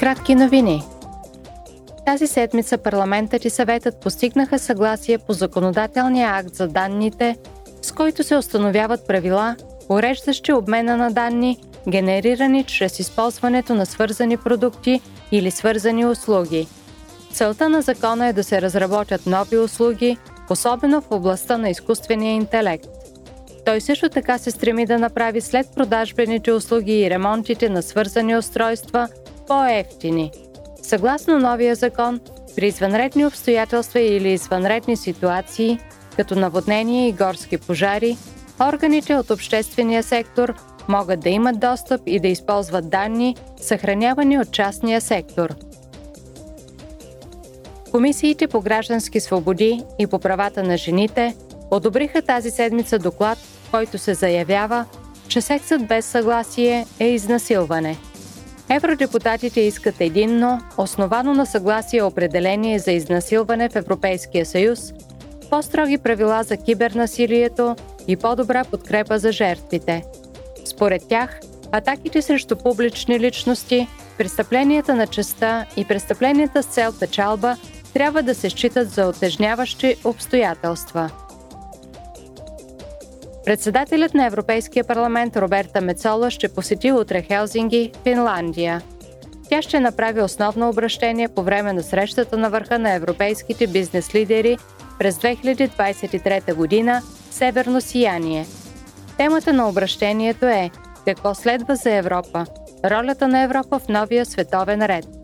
Кратки новини. Тази седмица парламентът и съветът постигнаха съгласие по законодателния акт за данните, с който се установяват правила, уреждащи обмена на данни, генерирани чрез използването на свързани продукти или свързани услуги. Целта на закона е да се разработят нови услуги, особено в областта на изкуствения интелект. Той също така се стреми да направи след продажбените услуги и ремонтите на свързани устройства по-ефтини. Съгласно новия закон, при извънредни обстоятелства или извънредни ситуации, като наводнения и горски пожари, органите от обществения сектор могат да имат достъп и да използват данни, съхранявани от частния сектор. Комисиите по граждански свободи и по правата на жените одобриха тази седмица доклад, който се заявява, че сексът без съгласие е изнасилване. Евродепутатите искат единно, основано на съгласие определение за изнасилване в Европейския съюз, по-строги правила за кибернасилието и по-добра подкрепа за жертвите. Според тях, атаките срещу публични личности, престъпленията на честа и престъпленията с цел печалба трябва да се считат за отежняващи обстоятелства. Председателят на Европейския парламент Роберта Мецола ще посети утре Хелзинги, Финландия. Тя ще направи основно обращение по време на срещата на върха на европейските бизнес лидери през 2023 година Северно сияние. Темата на обращението е Какво следва за Европа? Ролята на Европа в новия световен ред.